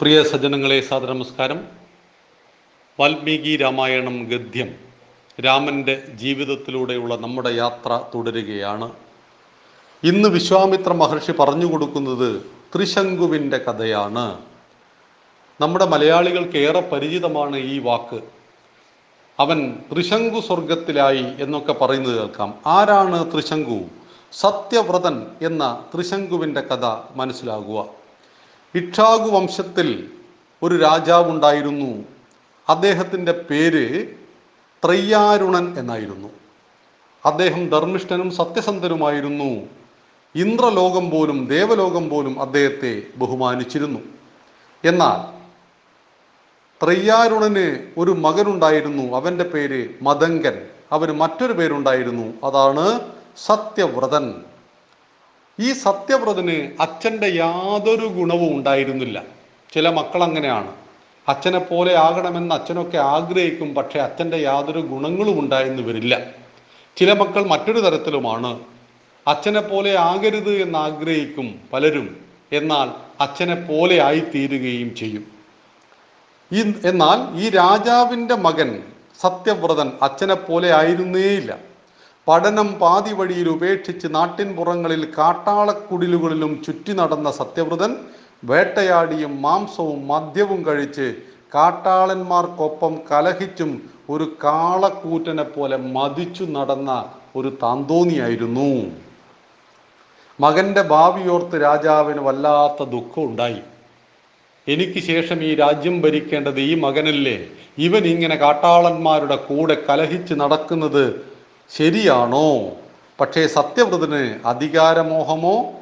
പ്രിയ സജ്ജനങ്ങളെ സാദര നമസ്കാരം വാൽമീകി രാമായണം ഗദ്യം. രാമന്റെ ജീവിതത്തിലൂടെയുള്ള നമ്മുടെ യാത്ര തുടരുകയാണ്. ഇന്ന് വിശ്വാമിത്ര മഹർഷി പറഞ്ഞു കൊടുക്കുന്നത് ത്രിശങ്കുവിന്റെ കഥയാണ്. നമ്മുടെ മലയാളികൾക്ക് ഏറെ പരിചിതമാണ് ഈ വാക്ക്. അവൻ ത്രിശങ്കു സ്വർഗത്തിലായി എന്നൊക്കെ പറയുന്നത് കേൾക്കാം. ആരാണ് ത്രിശങ്കു? സത്യവ്രതൻ എന്ന ത്രിശങ്കുവിന്റെ കഥ മനസ്സിലാകുക. ഇക്ഷാകു വംശത്തിൽ ഒരു രാജാവുണ്ടായിരുന്നു. അദ്ദേഹത്തിന്റെ പേര് ത്രയ്യാരുണൻ എന്നായിരുന്നു. അദ്ദേഹം ധർമ്മിഷ്ഠനും സത്യസന്ധനുമായിരുന്നു. ഇന്ദ്രലോകം പോലും ദേവലോകം പോലും അദ്ദേഹത്തെ ബഹുമാനിച്ചിരുന്നു. എന്നാൽ ത്രയ്യാരുണന് ഒരു മകനുണ്ടായിരുന്നു. അവന്റെ പേര് മദങ്കൻ. അവന് മറ്റൊരു പേരുണ്ടായിരുന്നു. അതാണ് സത്യവ്രതൻ. ഈ സത്യവ്രതന് അച്ഛന്റെ യാതൊരു ഗുണവും ഉണ്ടായിരുന്നില്ല. ചില മക്കൾ അങ്ങനെയാണ് അച്ഛനെ പോലെ ആകണമെന്ന് അച്ഛനൊക്കെ ആഗ്രഹിക്കും പക്ഷേ അച്ഛന്റെ യാതൊരു ഗുണങ്ങളും ഉണ്ടായിരുന്നു വരില്ല ചില മക്കൾ മറ്റൊരു തരത്തിലുമാണ്. അച്ഛനെ പോലെ ആകരുത് എന്ന് ആഗ്രഹിക്കും പലരും. എന്നാൽ അച്ഛനെ പോലെ ആയിത്തീരുകയും ചെയ്യും. ഈ എന്നാൽ ഈ രാജാവിന്റെ മകൻ സത്യവ്രതൻ അച്ഛനെ പോലെ ആയിരുന്നേയില്ല. പഠനം പാതി വഴിയിൽ ഉപേക്ഷിച്ച് നാട്ടിൻ പുറങ്ങളിൽ കാട്ടാളക്കുടിലുകളിലും ചുറ്റി നടന്ന സത്യവ്രതൻ വേട്ടയാടിയും മാംസവും മദ്യവും കഴിച്ച് കാട്ടാളന്മാർക്കൊപ്പം കലഹിച്ചും ഒരു കാളക്കൂറ്റനെ പോലെ മതിച്ചു നടന്ന ഒരു താന്തോന്നിയായിരുന്നു മകന്റെ ഭാവിയോർത്ത് രാജാവിന് വല്ലാത്ത ദുഃഖം ഉണ്ടായി. എനിക്ക് ശേഷം ഈ രാജ്യം ഭരിക്കേണ്ടത് ഈ മകനല്ലേ? ഇവൻ ഇങ്ങനെ കാട്ടാളന്മാരുടെ കൂടെ കലഹിച്ച് നടക്കുന്നത് ശരിയാണോ? പക്ഷേ സത്യവ്രതന് അധികാരമോഹമോ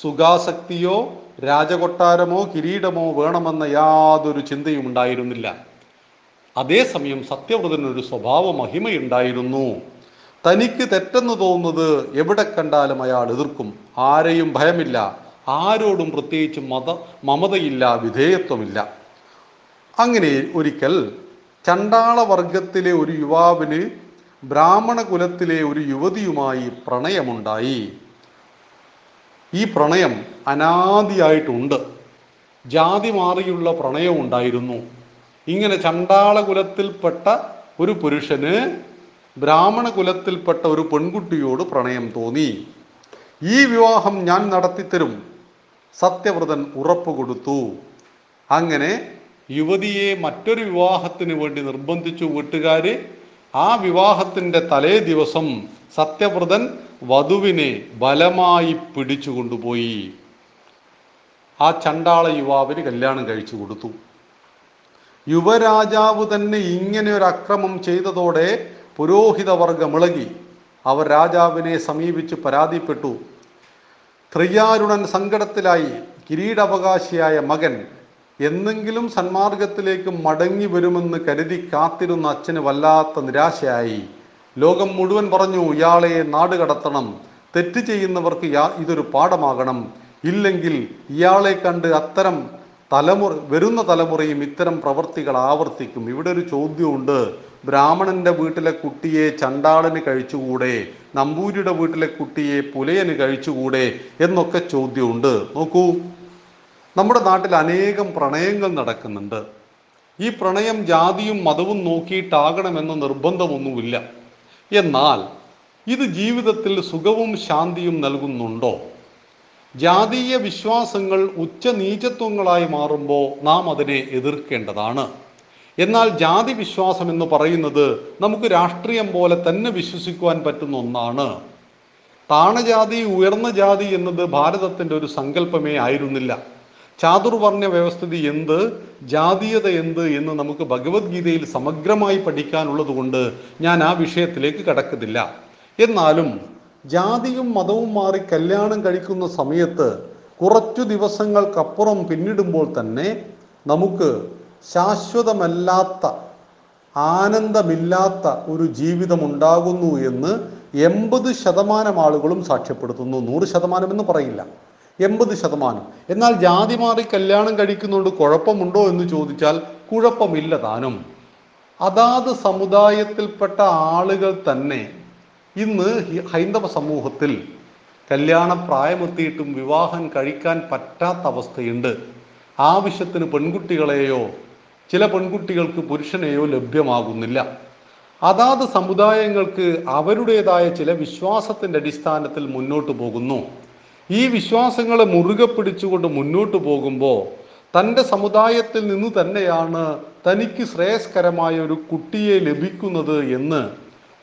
സുഖാസക്തിയോ രാജകൊട്ടാരമോ കിരീടമോ വേണമെന്ന യാതൊരു ചിന്തയും ഉണ്ടായിരുന്നില്ല. അതേസമയം സത്യവ്രതനൊരു സ്വഭാവ മഹിമയുണ്ടായിരുന്നു. തനിക്ക് തെറ്റെന്ന് തോന്നുന്നത് എവിടെ കണ്ടാലും അയാൾ എതിർക്കും. ആരെയും ഭയമില്ല. ആരോടും പ്രത്യേകിച്ച് മത മമതയില്ല വിധേയത്വമില്ല. അങ്ങനെ ഒരിക്കൽ ചണ്ടാള വർഗത്തിലെ ഒരു യുവാവിന് ബ്രാഹ്മണ കുലത്തിലെ ഒരു യുവതിയുമായി പ്രണയമുണ്ടായി. ഈ പ്രണയം അനാദിയായിട്ടുണ്ട്. ജാതി മാറിയുള്ള പ്രണയം ഉണ്ടായിരുന്നു. ഇങ്ങനെ ചണ്ടാള കുലത്തിൽപ്പെട്ട ഒരു പുരുഷന് ബ്രാഹ്മണ കുലത്തിൽപ്പെട്ട ഒരു പെൺകുട്ടിയോട് പ്രണയം തോന്നി. ഈ വിവാഹം ഞാൻ നടത്തിത്തരും. സത്യവ്രതൻ ഉറപ്പ് കൊടുത്തു അങ്ങനെ യുവതിയെ മറ്റൊരു വിവാഹത്തിന് വേണ്ടി നിർബന്ധിച്ചു വീട്ടുകാര് ആ വിവാഹത്തിന്റെ തലേ ദിവസം സത്യവ്രതൻ വധുവിനെ ബലമായി പിടിച്ചു കൊണ്ടുപോയി. ആ ചണ്ടാള യുവാവിന് കല്യാണം കഴിച്ചു കൊടുത്തു. യുവരാജാവ് തന്നെ ഇങ്ങനെ ഒരു അക്രമം ചെയ്തതോടെ പുരോഹിതവർഗം ഇളകി അവർ രാജാവിനെ സമീപിച്ച് പരാതിപ്പെട്ടു. ത്രിയാരുണൻ സങ്കടത്തിലായി. കിരീടാവകാശിയായ മകൻ എന്നെങ്കിലും സന്മാർഗത്തിലേക്ക് മടങ്ങി വരുമെന്ന് കരുതി കാത്തിരുന്ന അച്ഛന് വല്ലാത്ത നിരാശയായി. ലോകം മുഴുവൻ പറഞ്ഞു ഇയാളെ നാട് കടത്തണം. തെറ്റ് ചെയ്യുന്നവർക്ക് ഇതൊരു പാഠമാകണം. ഇല്ലെങ്കിൽ ഇയാളെ കണ്ട് അത്തരം തലമുറ വരുന്ന തലമുറയും ഇത്തരം പ്രവർത്തികൾ ആവർത്തിക്കും. ഇവിടെ ഒരു ചോദ്യമുണ്ട്. ബ്രാഹ്മണന്റെ വീട്ടിലെ കുട്ടിയെ ചണ്ടാളന് കഴിച്ചുകൂടെ? നമ്പൂരിയുടെ വീട്ടിലെ കുട്ടിയെ പുലയന് കഴിച്ചുകൂടെ? എന്നൊക്കെ ചോദ്യമുണ്ട്. നോക്കൂ. നമ്മുടെ നാട്ടിൽ അനേകം പ്രണയങ്ങൾ നടക്കുന്നുണ്ട്. ഈ പ്രണയം ജാതിയും മതവും നോക്കിയിട്ടാകണമെന്ന നിർബന്ധമൊന്നുമില്ല. എന്നാൽ ഇത് ജീവിതത്തിൽ സുഖവും ശാന്തിയും നൽകുന്നുണ്ടോ? ജാതീയ വിശ്വാസങ്ങൾ ഉച്ച നീചത്വങ്ങളായി മാറുമ്പോൾ നാം അതിനെ എതിർക്കേണ്ടതാണ്. എന്നാൽ ജാതി വിശ്വാസം എന്ന് പറയുന്നത് നമുക്ക് രാഷ്ട്രീയം പോലെ തന്നെ വിശ്വസിക്കുവാൻ പറ്റുന്ന ഒന്നാണ്. താണജാതി ഉയർന്ന ജാതി എന്നത് ഭാരതത്തിന്റെ ഒരു സങ്കല്പമേ ആയിരുന്നില്ല. ചാതുർവർണ വ്യവസ്ഥിതി എന്ത് ജാതീയത എന്ത് എന്ന് നമുക്ക് ഭഗവത്ഗീതയിൽ സമഗ്രമായി പഠിക്കാനുള്ളത് കൊണ്ട് ഞാൻ ആ വിഷയത്തിലേക്ക് കടക്കുന്നില്ല എന്നാലും ജാതിയും മതവും മാറി കല്യാണം കഴിക്കുന്ന സമയത്ത് കുറച്ചു ദിവസങ്ങൾക്കപ്പുറം പിന്നിടുമ്പോൾ തന്നെ നമുക്ക് ശാശ്വതമല്ലാത്ത ആനന്ദമില്ലാത്ത ഒരു ജീവിതം ഉണ്ടാകുന്നു എന്ന് എൺപത് ശതമാനം ആളുകളും സാക്ഷ്യപ്പെടുത്തുന്നു. നൂറ് ശതമാനം എന്ന് പറയില്ല. എൺപത് ശതമാനം. എന്നാൽ ജാതി മാറി കല്യാണം കഴിക്കുന്നുണ്ട് കുഴപ്പമുണ്ടോ എന്ന് ചോദിച്ചാൽ കുഴപ്പമില്ല താനും. അതാത് സമുദായത്തിൽപ്പെട്ട ആളുകൾ തന്നെ ഇന്ന് ഹൈന്ദവ സമൂഹത്തിൽ കല്യാണ പ്രായമെത്തിയിട്ടും വിവാഹം കഴിക്കാൻ പറ്റാത്ത അവസ്ഥയുണ്ട് ആവശ്യത്തിന് പെൺകുട്ടികളെയോ ചില പെൺകുട്ടികൾക്ക് പുരുഷനെയോ ലഭ്യമാകുന്നില്ല. അതാത് സമുദായങ്ങൾക്ക് അവരുടേതായ ചില വിശ്വാസത്തിന്റെ അടിസ്ഥാനത്തിൽ മുന്നോട്ട് പോകുന്നു. ഈ വിശ്വാസങ്ങളെ മുറുകെ പിടിച്ചുകൊണ്ട് മുന്നോട്ട് പോകുമ്പോൾ തന്റെ സമുദായത്തിൽ നിന്ന് തന്നെയാണ് തനിക്ക് ശ്രേയസ്കരമായ ഒരു കുട്ടിയെ ലഭിക്കുന്നത് എന്ന്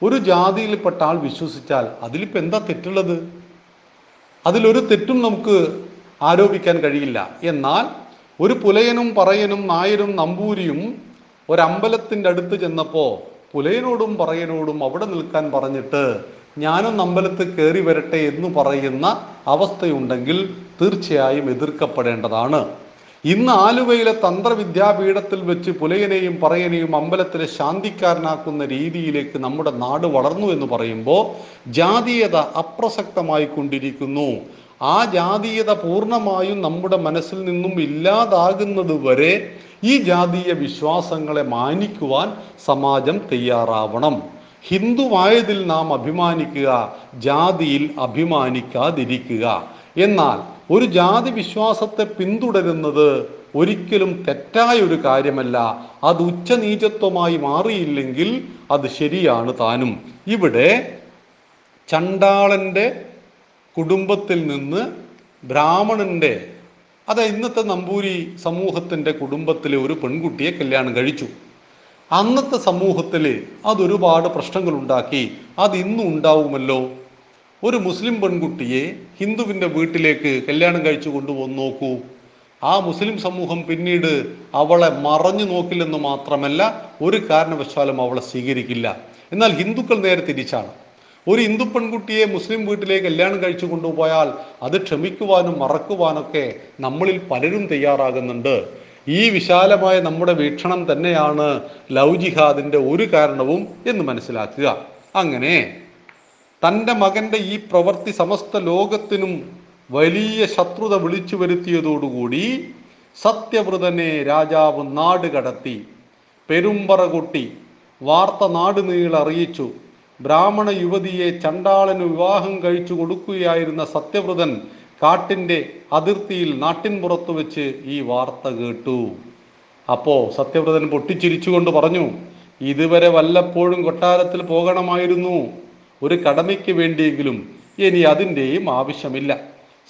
ഒരു ജാതിയിൽപ്പെട്ട ആൾ വിശ്വസിച്ചാൽ അതിലിപ്പോൾ എന്താ തെറ്റുള്ളത്? അതിലൊരു തെറ്റും നമുക്ക് ആരോപിക്കാൻ കഴിയില്ല. എന്നാൽ ഒരു പുലയനും പറയനും നായരും നമ്പൂരിയും ഒരമ്പലത്തിന്റെ അടുത്ത് ചെന്നപ്പോൾ പുലയനോടും പറയനോടും അവിടെ നിൽക്കാൻ പറഞ്ഞിട്ട് ഞാനും അമ്പലത്തിൽ കയറി വരട്ടെ എന്ന് പറയുന്ന അവസ്ഥയുണ്ടെങ്കിൽ തീർച്ചയായും എതിർക്കപ്പെടേണ്ടതാണ്. ഇന്ന് ആലുവയിലെ തന്ത്രവിദ്യാപീഠത്തിൽ വെച്ച് പുലയനെയും പറയനെയും അമ്പലത്തിലെ ശാന്തിക്കാരനാക്കുന്ന രീതിയിലേക്ക് നമ്മുടെ നാട് വളർന്നു എന്ന് പറയുമ്പോൾ ജാതീയത അപ്രസക്തമായി കൊണ്ടിരിക്കുന്നു ആ ജാതീയത പൂർണമായും നമ്മുടെ മനസ്സിൽ നിന്നും ഇല്ലാതാകുന്നത് വരെ ഈ ജാതീയ വിശ്വാസങ്ങളെ മാനിക്കുവാൻ സമാജം തയ്യാറാവണം. ഹിന്ദുവായതിൽ നാം അഭിമാനിക്കുക ജാതിയിൽ അഭിമാനിക്കാതിരിക്കുക. എന്നാൽ ഒരു ജാതി വിശ്വാസത്തെ പിന്തുടരുന്നത് ഒരിക്കലും തെറ്റായ ഒരു കാര്യമല്ല. അത് ഉച്ചനീചത്വമായി മാറിയില്ലെങ്കിൽ അത് ശരിയാണ് താനും. ഇവിടെ ചണ്ടാളന്റെ കുടുംബത്തിൽ നിന്ന് ബ്രാഹ്മണന്റെ അത് ഇന്നത്തെ നമ്പൂരി സമൂഹത്തിന്റെ കുടുംബത്തിലെ ഒരു പെൺകുട്ടിയെ കല്യാണം കഴിച്ചു. അന്നത്തെ സമൂഹത്തിൽ അതൊരുപാട് പ്രശ്നങ്ങൾ ഉണ്ടാക്കി അത് ഇന്നും ഉണ്ടാവുമല്ലോ. ഒരു മുസ്ലിം പെൺകുട്ടിയെ ഹിന്ദുവിന്റെ വീട്ടിലേക്ക് കല്യാണം കഴിച്ചു കൊണ്ടുപോകുന്ന നോക്കൂ. ആ മുസ്ലിം സമൂഹം പിന്നീട് അവളെ മറഞ്ഞു നോക്കില്ലെന്ന് മാത്രമല്ല ഒരു കാരണവശാലും അവളെ സ്വീകരിക്കില്ല. എന്നാൽ ഹിന്ദുക്കൾ നേരെ തിരിച്ചാണ്. ഒരു ഹിന്ദു പെൺകുട്ടിയെ മുസ്ലിം വീട്ടിലേക്ക് കല്യാണം കഴിച്ചു കൊണ്ടുപോയാൽ അത് ക്ഷമിക്കുവാനും മറക്കുവാനൊക്കെ നമ്മളിൽ പലരും തയ്യാറാകുന്നുണ്ട്. ഈ വിശാലമായ നമ്മുടെ വീക്ഷണം തന്നെയാണ് ലവ് ജിഹാദിന്റെ ഒരു കാരണവും എന്ന് മനസ്സിലാക്കുക. അങ്ങനെ തന്റെ മകന്റെ ഈ പ്രവൃത്തി സമസ്ത ലോകത്തിനും വലിയ ശത്രുത വിളിച്ചു വരുത്തിയതോടുകൂടി സത്യവ്രതനെ രാജാവ് നാട് കടത്തി പെരുമ്പറ കൊട്ടി വാർത്ത നാട് നീളറിയിച്ചു ബ്രാഹ്മണ യുവതിയെ ചണ്ടാളന് വിവാഹം കഴിച്ചു കൊടുക്കുകയായിരുന്ന സത്യവ്രതൻ കാട്ടിന്റെ അതിർത്തിയിൽ നാട്ടിൻ പുറത്തു വെച്ച് ഈ വാർത്ത കേട്ടു. അപ്പോൾ സത്യവ്രതൻ പൊട്ടിച്ചിരിച്ചുകൊണ്ട് പറഞ്ഞു ഇതുവരെ വല്ലപ്പോഴും കൊട്ടാരത്തിൽ പോകണമായിരുന്നു. ഒരു കടമയ്ക്ക് വേണ്ടിയെങ്കിലും ഇനി അതിന്റെയും ആവശ്യമില്ല.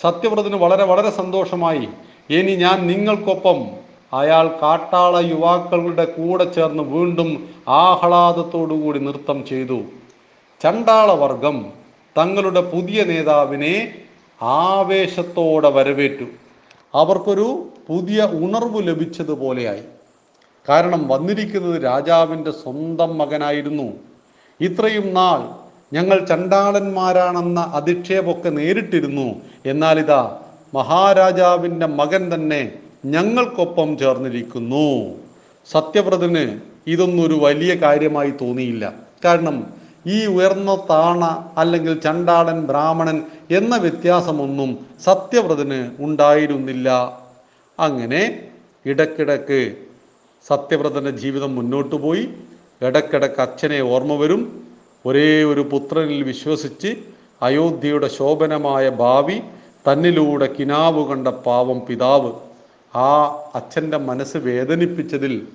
സത്യവ്രതന് വളരെ വളരെ സന്തോഷമായി. ഇനി ഞാൻ നിങ്ങൾക്കൊപ്പം അയാൾ കാട്ടാള യുവാക്കളുടെ കൂടെ ചേർന്ന് വീണ്ടും ആഹ്ലാദത്തോടുകൂടി നൃത്തം ചെയ്തു. ചണ്ടാളവർഗം തങ്ങളുടെ പുതിയ നേതാവിനെ ആവേശത്തോടെ വരവേറ്റു. അവർക്കൊരു പുതിയ ഉണർവ് ലഭിച്ചതുപോലെയായി. കാരണം വന്നിരിക്കുന്നത് രാജാവിന്റെ സ്വന്തം മകനായിരുന്നു. ഇത്രയും നാൾ ഞങ്ങൾ ചണ്ടാളന്മാരാണെന്ന അധിക്ഷേപമൊക്കെ നേരിട്ടിരുന്നു. എന്നാൽ ഇതാ മഹാരാജാവിന്റെ മകൻ തന്നെ ഞങ്ങൾക്കൊപ്പം ചേർന്നിരിക്കുന്നു. സത്യവ്രതന് ഇതൊന്നും ഒരു വലിയ കാര്യമായി തോന്നിയില്ല. കാരണം ഈ ഉയർന്ന താണ അല്ലെങ്കിൽ ചണ്ടാടൻ ബ്രാഹ്മണൻ എന്ന വ്യത്യാസമൊന്നും സത്യവ്രതന് ഉണ്ടായിരുന്നില്ല. അങ്ങനെ ഇടക്കിടക്ക് സത്യവ്രതന്റെ ജീവിതം മുന്നോട്ടു പോയി. ഇടക്കിടക്ക് അച്ഛനെ ഓർമ്മ വരും. ഒരേ ഒരു പുത്രനിൽ വിശ്വസിച്ച് അയോധ്യയുടെ ശോഭനമായ ഭാവി തന്നിലൂടെ കിനാവ് കണ്ട പാവം പിതാവ് ആ അച്ഛന്റെ മനസ്സ് വേദനിപ്പിച്ചതിൽ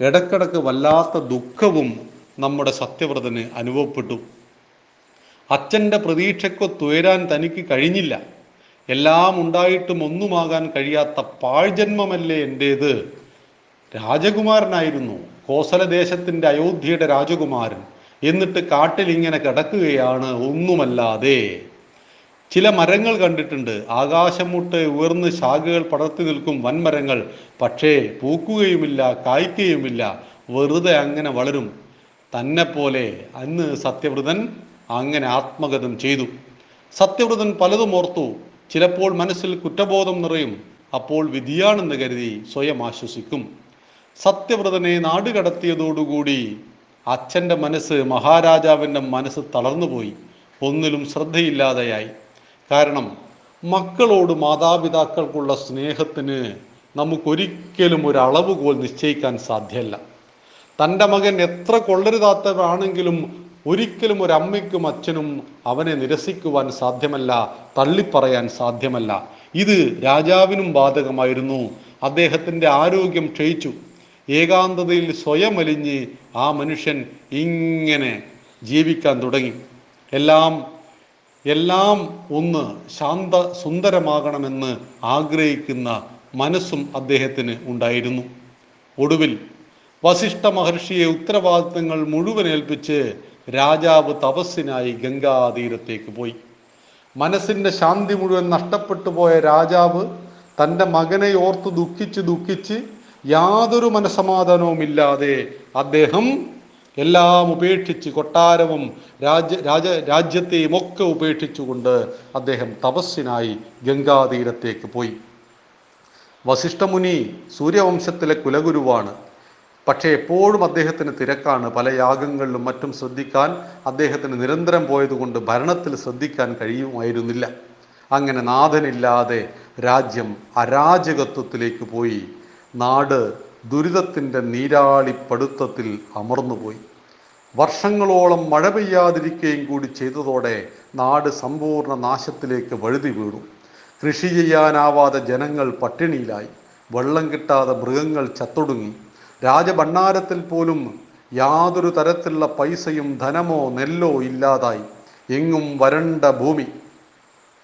ഇടക്കിടക്ക് വല്ലാത്ത ദുഃഖവും നമ്മുടെ സത്യവ്രതന് അനുഭവപ്പെട്ടു. അച്ഛന്റെ പ്രതീക്ഷയ്ക്കൊത്തുയരാൻ തനിക്ക് കഴിഞ്ഞില്ല. എല്ലാം ഉണ്ടായിട്ടും ഒന്നുമാകാൻ കഴിയാത്ത പാഴ്ജന്മമല്ലേ എന്റേത് രാജകുമാരനായിരുന്നു. കോസലദേശത്തിന്റെ അയോധ്യയുടെ രാജകുമാരൻ. എന്നിട്ട് കാട്ടിൽ ഇങ്ങനെ കിടക്കുകയാണ് ഒന്നുമല്ലാതെ. ചില മരങ്ങൾ കണ്ടിട്ടുണ്ട്. ആകാശം മുട്ട് ഉയർന്ന് ശാഖകൾ പടർത്തി നിൽക്കും വൻമരങ്ങൾ. പക്ഷേ പൂക്കുകയുമില്ല കായ്ക്കുകയുമില്ല വെറുതെ അങ്ങനെ വളരും. തന്നെ പോലെ അന്ന് സത്യവ്രതൻ അങ്ങനെ ആത്മഗതം ചെയ്തു. സത്യവ്രതൻ പലതും ഓർത്തു. ചിലപ്പോൾ മനസ്സിൽ കുറ്റബോധം നിറയും. അപ്പോൾ വിധിയാണെന്ന് കരുതി സ്വയം ആശ്വസിക്കും. സത്യവ്രതനെ നാടുകടത്തിയതോടുകൂടി അച്ഛന്റെ മനസ്സ് മഹാരാജാവിന്റെ മനസ്സ് തളർന്നുപോയി. ഒന്നിലും ശ്രദ്ധയില്ലാതെയായി. കാരണം മക്കളോട് മാതാപിതാക്കൾക്കുള്ള സ്നേഹത്തിന് നമുക്കൊരിക്കലും ഒരു അളവുകോൽ നിശ്ചയിക്കാൻ സാധ്യമല്ല തന്റെ മകൻ എത്ര കൊള്ളരുതാത്തവരാണെങ്കിലും ഒരിക്കലും ഒരു അമ്മയ്ക്കും അച്ഛനും അവനെ നിരസിക്കുവാൻ സാധ്യമല്ല തള്ളിപ്പറയാൻ സാധ്യമല്ല. ഇത് രാജാവിനും ബാധകമായിരുന്നു. അദ്ദേഹത്തിന്റെ ആരോഗ്യം ക്ഷയിച്ചു. ഏകാന്തതയിൽ സ്വയം അലിഞ്ഞ് ആ മനുഷ്യൻ ഇങ്ങനെ ജീവിക്കാൻ തുടങ്ങി. എല്ലാം എല്ലാം ഒന്ന് ശാന്ത സുന്ദരമാകണമെന്ന് ആഗ്രഹിക്കുന്ന മനസ്സും അദ്ദേഹത്തിന് ഉണ്ടായിരുന്നു. ഒടുവിൽ വസിഷ്ഠ മഹർഷിയെ ഉത്തരവാദിത്തങ്ങൾ മുഴുവൻ ഏൽപ്പിച്ച് രാജാവ് തപസ്സിനായി ഗംഗാതീരത്തേക്ക് പോയി. മനസ്സിന്റെ ശാന്തി മുഴുവൻ നഷ്ടപ്പെട്ടു പോയ രാജാവ് തന്റെ മകനെ ഓർത്ത് ദുഃഖിച്ച് ദുഃഖിച്ച് യാതൊരു മനസമാധാനവുമില്ലാതെ അദ്ദേഹം എല്ലാം ഉപേക്ഷിച്ച് കൊട്ടാരവും രാജ്യ രാജ രാജ്യത്തെയും ഒക്കെ ഉപേക്ഷിച്ചുകൊണ്ട് അദ്ദേഹം തപസ്സിനായി ഗംഗാതീരത്തേക്ക് പോയി. വസിഷ്ഠമുനി സൂര്യവംശത്തിലെ കുലഗുരുവാണ്. പക്ഷേ എപ്പോഴും അദ്ദേഹത്തിന് തിരക്കാണ്. പല യാഗങ്ങളിലും മറ്റും ശ്രദ്ധിക്കാൻ അദ്ദേഹത്തിന് നിരന്തരം പോയതുകൊണ്ട് ഭരണത്തിൽ ശ്രദ്ധിക്കാൻ കഴിയുമായിരുന്നില്ല. അങ്ങനെ നാഥനില്ലാതെ രാജ്യം അരാജകത്വത്തിലേക്ക് പോയി. നാട് ദുരിതത്തിന്റെ നീരാളിപ്പടുത്തത്തിൽ അമർന്നുപോയി. വർഷങ്ങളോളം മഴ പെയ്യാതിരിക്കുകയും കൂടി ചെയ്തതോടെ നാട് സമ്പൂർണ നാശത്തിലേക്ക് വഴുതി വീണു. കൃഷി ചെയ്യാനാവാതെ ജനങ്ങൾ പട്ടിണിയിലായി. വെള്ളം കിട്ടാതെ മൃഗങ്ങൾ ചത്തൊടുങ്ങി. രാജഭണ്ണാരത്തിൽ പോലും യാതൊരു തരത്തിലുള്ള പൈസയും ധനമോ നെല്ലോ ഇല്ലാതായി. എങ്ങും വരണ്ട ഭൂമി.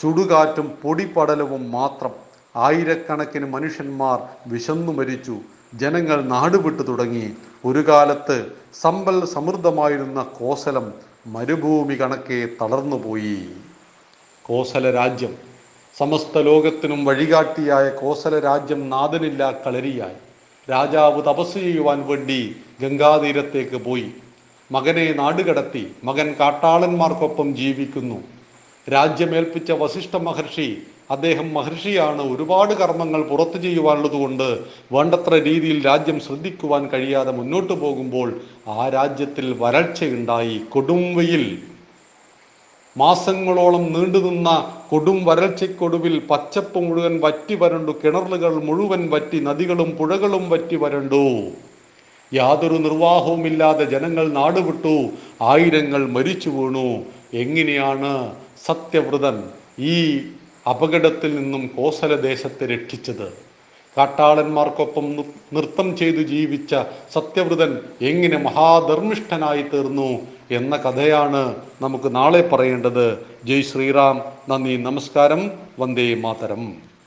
ചുടുകാറ്റും പൊടിപടലവും മാത്രം ആയിരക്കണക്കിന് മനുഷ്യന്മാർ വിശന്നു മരിച്ചു. ജനങ്ങൾ നാടുവിട്ടു തുടങ്ങി. ഒരു കാലത്ത് സമ്പൽ സമൃദ്ധമായിരുന്ന കോസലം മരുഭൂമി കണക്കെ തളർന്നുപോയി. കോസല രാജ്യം. സമസ്ത ലോകത്തിനും വഴികാട്ടിയായ കോസല രാജ്യം നാഥനില്ല കളരിയായി. രാജാവ് തപസ് ചെയ്യുവാൻ വേണ്ടി ഗംഗാതീരത്തേക്ക് പോയി. മകനെ നാടുകടത്തി മകൻ കാട്ടാളന്മാർക്കൊപ്പം ജീവിക്കുന്നു. രാജ്യമേൽപ്പിച്ച വസിഷ്ഠ മഹർഷി അദ്ദേഹം മഹർഷിയാണ് ഒരുപാട് കർമ്മങ്ങൾ പുറത്തു ചെയ്യുവാനുള്ളത് കൊണ്ട് വേണ്ടത്ര രീതിയിൽ രാജ്യം ശ്രദ്ധിക്കുവാൻ കഴിയാതെ മുന്നോട്ട് പോകുമ്പോൾ ആ രാജ്യത്തിൽ വരൾച്ചയുണ്ടായി. കൊടുംവെയിൽ മാസങ്ങളോളം നീണ്ടുനിന്ന കൊടും വരൾച്ചയ്ക്കൊടുവിൽ പച്ചപ്പ് മുഴുവൻ വറ്റി വരണ്ടു കിണറുകൾ മുഴുവൻ വറ്റി നദികളും പുഴകളും വറ്റി വരണ്ടു. യാതൊരു നിർവാഹവുമില്ലാതെ ജനങ്ങൾ നാടുവിട്ടു ആയിരങ്ങൾ മരിച്ചു വീണു. എങ്ങനെയാണ് സത്യവ്രതൻ ഈ അപകടത്തിൽ നിന്നും കോസല ദേശത്തെ രക്ഷിച്ചത്? കാട്ടാളന്മാർക്കൊപ്പം നൃത്തം ചെയ്തു ജീവിച്ച സത്യവ്രതൻ എങ്ങനെ മഹാധർമ്മിഷ്ഠനായി തീർന്നു എന്ന കഥയാണ് നമുക്ക് നാളെ പറയേണ്ടത്. ജയ് ശ്രീറാം. നന്ദി. നമസ്കാരം. വന്ദേ മാതരം.